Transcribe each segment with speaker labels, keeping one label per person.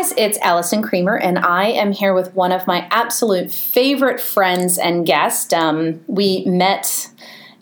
Speaker 1: guys, it's Allison Creamer, and I am here with one of my absolute favorite friends and guests. Um, we met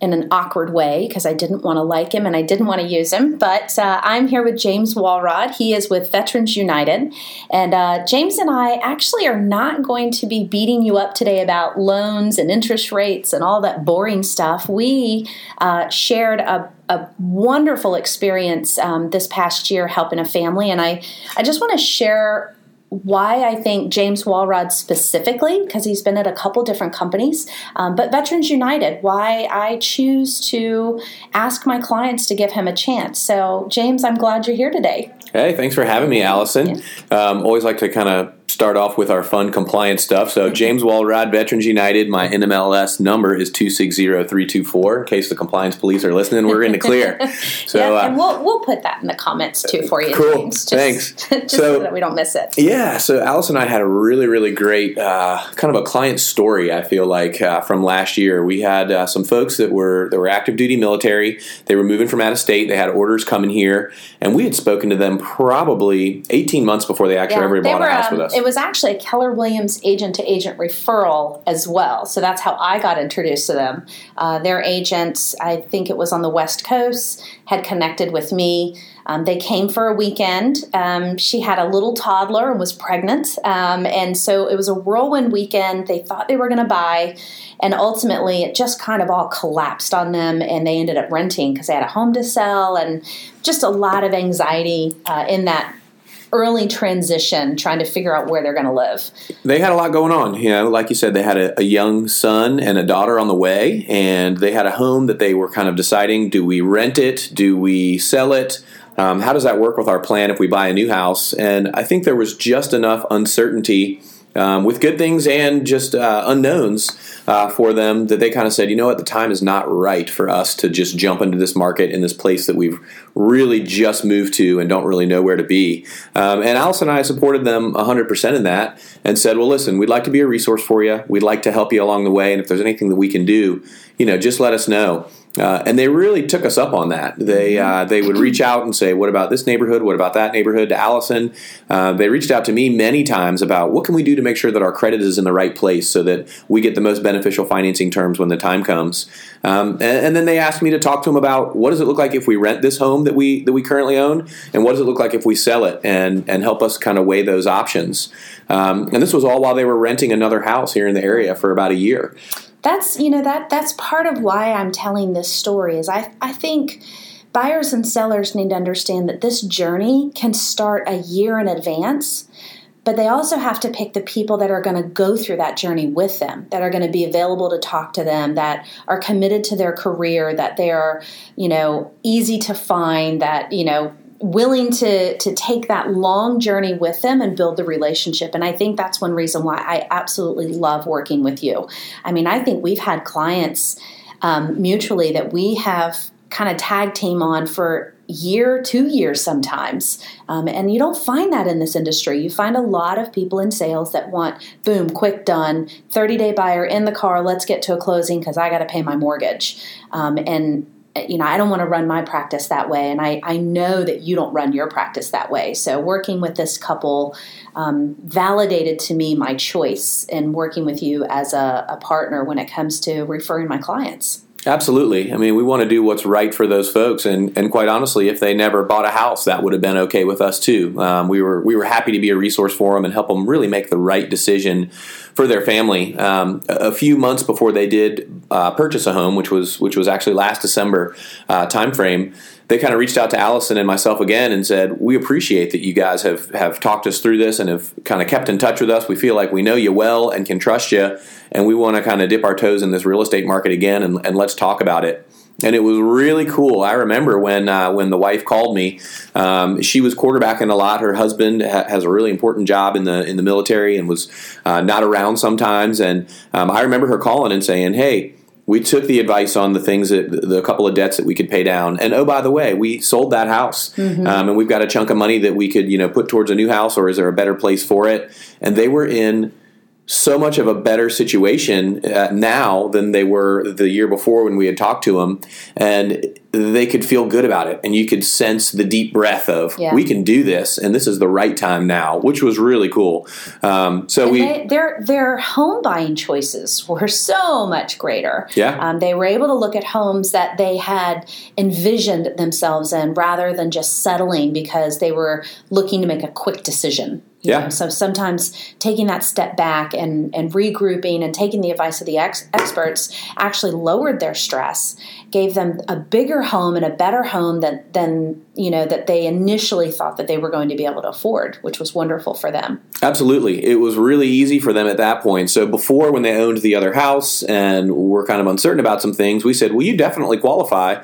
Speaker 1: in an awkward way because I didn't want to like him and I didn't want to use him. But uh, I'm here with James Walrod. He is with Veterans United. And uh, James and I actually are not going to be beating you up today about loans and interest rates and all that boring stuff. We uh, shared a a wonderful experience um, this past year helping a family, and I, I just want to share why I think James Walrod specifically, because he's been at a couple different companies, um, but Veterans United, why I choose to ask my clients to give him a chance. So, James, I'm glad you're here today.
Speaker 2: Hey, thanks for having me, Allison. Yeah. Um, always like to kind of start off with our fun compliance stuff. So James Walrod, Veterans United, my NMLS number is 260324 in case the compliance police are listening. We're in the clear.
Speaker 1: So yeah, and uh, we'll, we'll put that in the comments too for you,
Speaker 2: cool.
Speaker 1: James.
Speaker 2: Just, Thanks.
Speaker 1: Just so, so, that we don't miss it.
Speaker 2: Yeah, so Alice and I had a really, really great uh, kind of a client story, I feel like, uh, from last year. We had uh, some folks that were that were active duty military. They were moving from out of state. They had orders coming here, and we had spoken to them probably 18 months before they actually yeah, ever bought were, a house um, with us.
Speaker 1: Was actually a Keller Williams agent to agent referral as well. So that's how I got introduced to them. Uh, their agent, I think it was on the West Coast, had connected with me. Um, they came for a weekend. Um, she had a little toddler and was pregnant. Um, and so it was a whirlwind weekend. They thought they were going to buy. And ultimately, it just kind of all collapsed on them, and they ended up renting because they had a home to sell and just a lot of anxiety uh, in that early transition trying to figure out where they're going to live.
Speaker 2: They had a lot going on. You know, like you said, they had a, a, young son and a daughter on the way, and they had a home that they were kind of deciding do we rent it? Do we sell it? Um, how does that work with our plan if we buy a new house? And I think there was just enough uncertainty um, with good things and just uh, unknowns uh, for them that they kind of said, you know what, the time is not right for us to just jump into this market in this place that we've really just moved to and don't really know where to be. Um, and Alice and I supported them 100% in that and said, well, listen, we'd like to be a resource for you. We'd like to help you along the way. And if there's anything that we can do, you know, just let us know. Uh, and they really took us up on that. They uh, they would reach out and say, "What about this neighborhood? What about that neighborhood?" To Allison, uh, they reached out to me many times about what can we do to make sure that our credit is in the right place so that we get the most beneficial financing terms when the time comes. Um, and, and, then they asked me to talk to them about what does it look like if we rent this home that we that we currently own, and what does it look like if we sell it, and and help us kind of weigh those options. Um, and this was all while they were renting another house here in the area for about a year
Speaker 1: that's you know that that's part of why I'm telling this story is I I think buyers and sellers need to understand that this journey can start a year in advance but they also have to pick the people that are going to go through that journey with them that are going to be available to talk to them that are committed to their career that they are you know easy to find that you know willing to to take that long journey with them and build the relationship. And i think that's one reason why i absolutely love working with you. I mean i think we've had clients um, mutually that we have kind of tag team on for year two years sometimes. Um, and you don't find that in this industry. You find a lot of people in sales that want boom quick done 30 day buyer in the car let's get to a closing because i got to pay my mortgage. Um, and you know, I don't want to run my practice that way. And I, I know that you don't run your practice that way. So working with this couple um, validated to me my choice in working with you as a, a partner when it comes to referring my clients.
Speaker 2: Absolutely. I mean, we want to do what's right for those folks, and, and quite honestly, if they never bought a house, that would have been okay with us too. Um, we were we were happy to be a resource for them and help them really make the right decision for their family. Um, a, a, few months before they did uh, purchase a home, which was which was actually last December uh, timeframe, they kind of reached out to Allison and myself again and said, "We appreciate that you guys have have talked us through this and have kind of kept in touch with us. We feel like we know you well and can trust you, and we want to kind of dip our toes in this real estate market again and, and let's talk about it." and it was really cool. I remember when uh, when the wife called me. Um, she was quarterbacking a lot. Her husband ha- has a really important job in the in the military and was uh, not around sometimes. And um, I remember her calling and saying, "Hey." We took the advice on the things that the couple of debts that we could pay down, and oh by the way, we sold that house, mm-hmm. um, and we've got a chunk of money that we could you know put towards a new house, or is there a better place for it? And they were in so much of a better situation uh, now than they were the year before when we had talked to them, and they could feel good about it, and you could sense the deep breath of
Speaker 1: Yeah.
Speaker 2: we can do this, and this is the right time now, which was really cool. Um, so
Speaker 1: And
Speaker 2: we,
Speaker 1: they, their their home buying choices were so much greater.
Speaker 2: Yeah.
Speaker 1: um, they were able to look at homes that they had envisioned themselves in, rather than just settling because they were looking to make a quick decision. you
Speaker 2: Yeah.
Speaker 1: know. So sometimes taking that step back and and regrouping and taking the advice of the ex- experts actually lowered their stress, gave them a bigger home and a better home than than you know that they initially thought that they were going to be able to afford, which was wonderful for them.
Speaker 2: Absolutely. It was really easy for them at that point. So before, when they owned the other house and were kind of uncertain about some things, we said, well, you definitely qualify.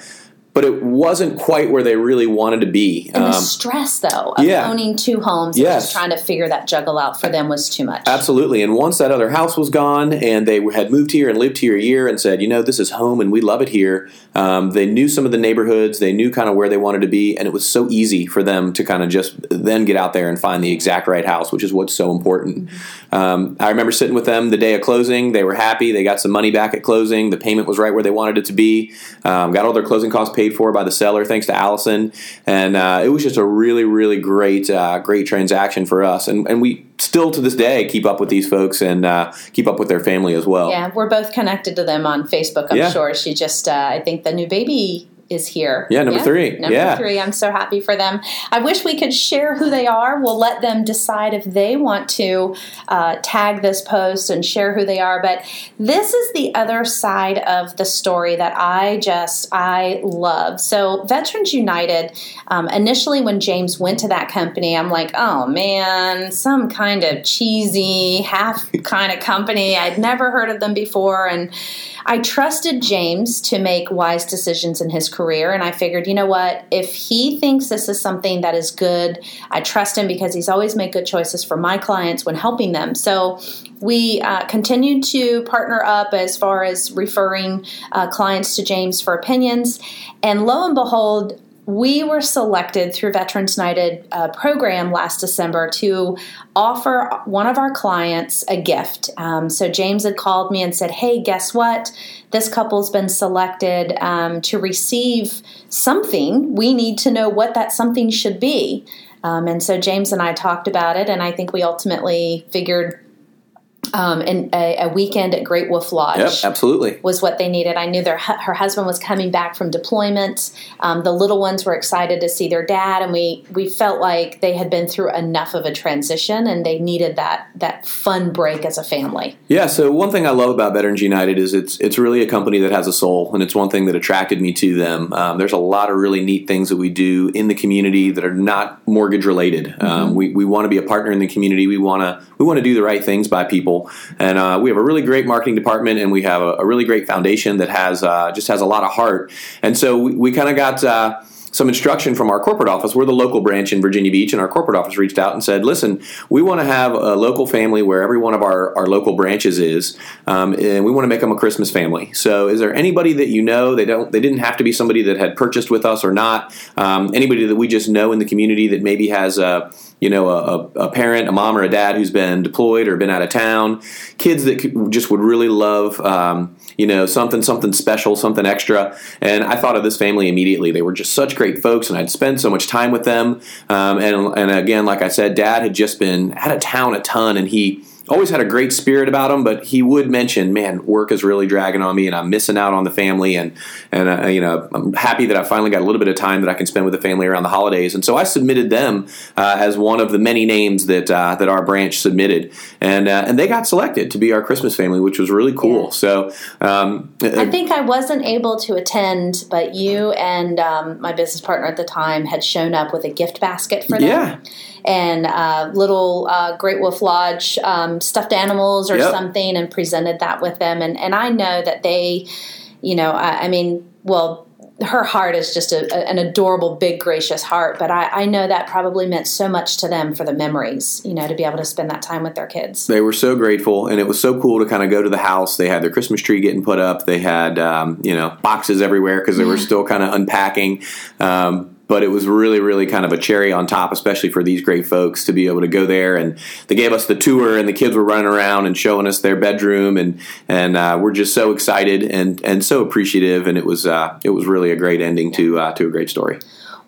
Speaker 2: But it wasn't quite where they really wanted to be.
Speaker 1: And the
Speaker 2: Um,
Speaker 1: stress, though, of
Speaker 2: yeah.
Speaker 1: owning two homes and
Speaker 2: Yes.
Speaker 1: just trying to figure that juggle out for them was too much.
Speaker 2: Absolutely. And once that other house was gone and they had moved here and lived here a year and said, you know, this is home and we love it here, um, they knew some of the neighborhoods, they knew kind of where they wanted to be. And it was so easy for them to kind of just then get out there and find the exact right house, which is what's so important. Um, I remember sitting with them the day of closing. They were happy. They got some money back at closing. The payment was right where they wanted it to be. Um, got all their closing costs paid for by the seller, thanks to Allison. And uh, it was just a really, really great, uh, great transaction for us. And, and we still to this day keep up with these folks and uh, keep up with their family as well.
Speaker 1: Yeah, we're both connected to them on Facebook. I'm
Speaker 2: Yeah.
Speaker 1: sure she just, uh, I think the new baby is here.
Speaker 2: Yeah, number three.
Speaker 1: Number
Speaker 2: Yeah.
Speaker 1: three. I'm so happy for them. I wish we could share who they are. We'll let them decide if they want to uh, tag this post and share who they are. But this is the other side of the story that I just I love. So Veterans United. Um, initially, when James went to that company, I'm like, oh man, some kind of cheesy half kind of company. I'd never heard of them before, and I trusted James to make wise decisions in his career, and I figured, you know what? If he thinks this is something that is good, I trust him because he's always made good choices for my clients when helping them. So we uh, continued to partner up as far as referring uh, clients to James for opinions, and lo and behold, we were selected through Veterans United uh, program last December to offer one of our clients a gift. Um, so James had called me and said, "Hey, guess what? This couple's been selected um, to receive something. We need to know what that something should be." Um, and so James and I talked about it, and I think we ultimately figured um, in a, a weekend at Great Wolf Lodge
Speaker 2: Yep, absolutely.
Speaker 1: was what they needed. I knew their her husband was coming back from deployment. Um, the little ones were excited to see their dad, and we we felt like they had been through enough of a transition, and they needed that that fun break as a family.
Speaker 2: Yeah, so one thing I love about Veterans United is it's it's really a company that has a soul, and it's one thing that attracted me to them. Um, there's a lot of really neat things that we do in the community that are not mortgage related. Um, we we want to be a partner in the community. We want to we want to do the right things by people, and uh, we have a really great marketing department, and we have a, a really great foundation that has uh, just has a lot of heart. And so we, we kind of got. Uh, some instruction from our corporate office. We're the local branch in Virginia Beach, and our corporate office reached out and said, "Listen, we want to have a local family where every one of our, our local branches is, um, and we want to make them a Christmas family. So, is there anybody that you know? They don't. They didn't have to be somebody that had purchased with us or not. Um, anybody that we just know in the community that maybe has a you know, a, a parent, a mom or a dad who's been deployed or been out of town, kids that could, just would really love, um, you know, something, something special, something extra. And I thought of this family immediately. They were just such great folks, and I'd spend so much time with them. Um, and, and again, like I said, dad had just been out of town a ton, and he always had a great spirit about him, but he would mention, "Man, work is really dragging on me, and I'm missing out on the family." And and uh, you know, I'm happy that I finally got a little bit of time that I can spend with the family around the holidays. And so I submitted them uh, as one of the many names that uh, that our branch submitted, and uh, and they got selected to be our Christmas family, which was really cool.
Speaker 1: Yeah.
Speaker 2: So um,
Speaker 1: I think I wasn't able to attend, but you and um, my business partner at the time had shown up with a gift basket for them.
Speaker 2: Yeah.
Speaker 1: And uh, little uh, Great Wolf Lodge um, stuffed animals or
Speaker 2: Yep.
Speaker 1: something, and presented that with them. And and I know that they, you know, I, I mean, well, her heart is just a, an adorable, big, gracious heart. But I, I know that probably meant so much to them for the memories, you know, to be able to spend that time with their kids.
Speaker 2: They were so grateful, and it was so cool to kind of go to the house. They had their Christmas tree getting put up. They had um, you know boxes everywhere because they were still kind of unpacking. Um, but it was really, really kind of a cherry on top, especially for these great folks to be able to go there. And they gave us the tour, and the kids were running around and showing us their bedroom, and and uh, we're just so excited and and so appreciative. And it was uh, it was really a great ending to uh, to a great story.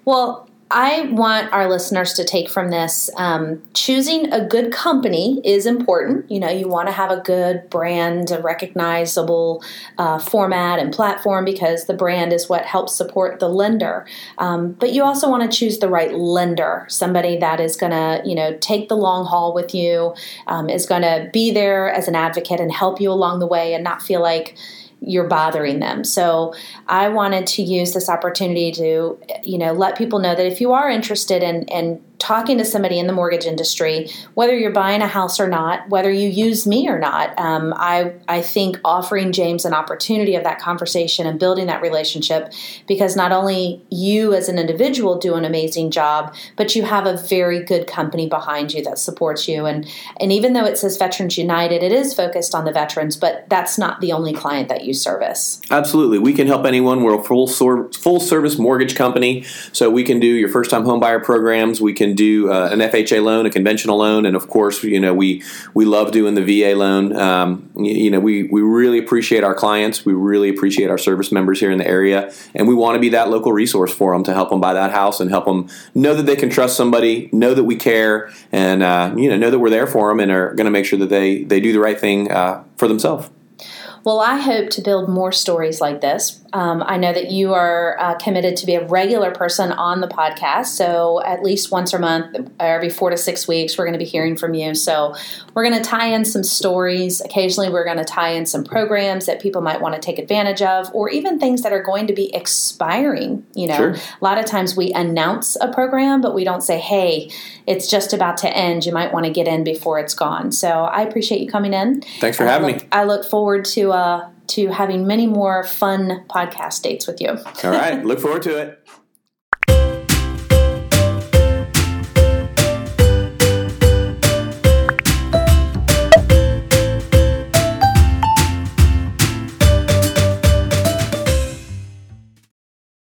Speaker 1: Well, I want our listeners to take from this um, choosing a good company is important. You know, you want to have a good brand, a recognizable uh, format and platform because the brand is what helps support the lender. Um, but you also want to choose the right lender, somebody that is going to, you know, take the long haul with you, um, is going to be there as an advocate and help you along the way and not feel like, you're bothering them. So I wanted to use this opportunity to, you know, let people know that if you are interested in, in talking to somebody in the mortgage industry, whether you're buying a house or not, whether you use me or not, um, I, I think offering James an opportunity of that conversation and building that relationship because not only you as an individual do an amazing job, but you have a very good company behind you that supports you. And, and even though it says Veterans United, it is focused on the veterans, but that's not the only client that you service.
Speaker 2: Absolutely. We can help anyone. We're a full, full service mortgage company, so we can do your first time home buyer programs. We can do uh, an FHA loan, a conventional loan, and of course, you know we we love doing the VA loan. Um, you, you, know, we we really appreciate our clients. We really appreciate our service members here in the area, and we want to be that local resource for them to help them buy that house and help them know that they can trust somebody, know that we care, and uh, you know know that we're there for them and are going to make sure that they they do the right thing uh, for themselves.
Speaker 1: Well, I hope to build more stories like this. Um, I know that you are uh, committed to be a regular person on the podcast. So, at least once a month, every four to six weeks, we're going to be hearing from you. So, we're going to tie in some stories. Occasionally, we're going to tie in some programs that people might want to take advantage of, or even things that are going to be expiring. You know, sure. a lot of times we announce a program, but we don't say, hey, it's just about to end. You might want to get in before it's gone. So, I appreciate you coming in.
Speaker 2: Thanks for having
Speaker 1: look,
Speaker 2: me.
Speaker 1: I look forward to uh, to having many more fun podcast dates with you.
Speaker 2: All right. Look forward to it.